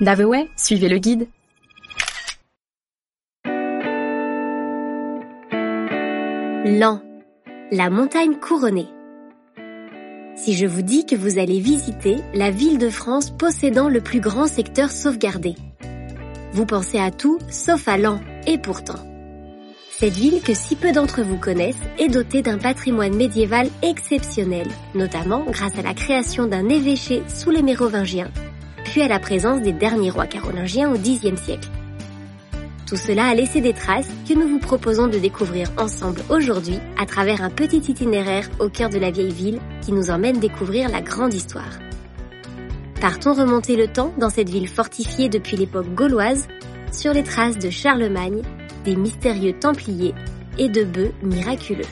Daveway, suivez le guide. Lan, la montagne couronnée. Si je vous dis que vous allez visiter la ville de France possédant le plus grand secteur sauvegardé, vous pensez à tout sauf à Lan, et pourtant. Cette ville que si peu d'entre vous connaissent est dotée d'un patrimoine médiéval exceptionnel, notamment grâce à la création d'un évêché sous les Mérovingiens, puis à la présence des derniers rois carolingiens au Xe siècle. Tout cela a laissé des traces que nous vous proposons de découvrir ensemble aujourd'hui à travers un petit itinéraire au cœur de la vieille ville qui nous emmène découvrir la grande histoire. Partons remonter le temps dans cette ville fortifiée depuis l'époque gauloise sur les traces de Charlemagne, des mystérieux Templiers et de bœufs miraculeux.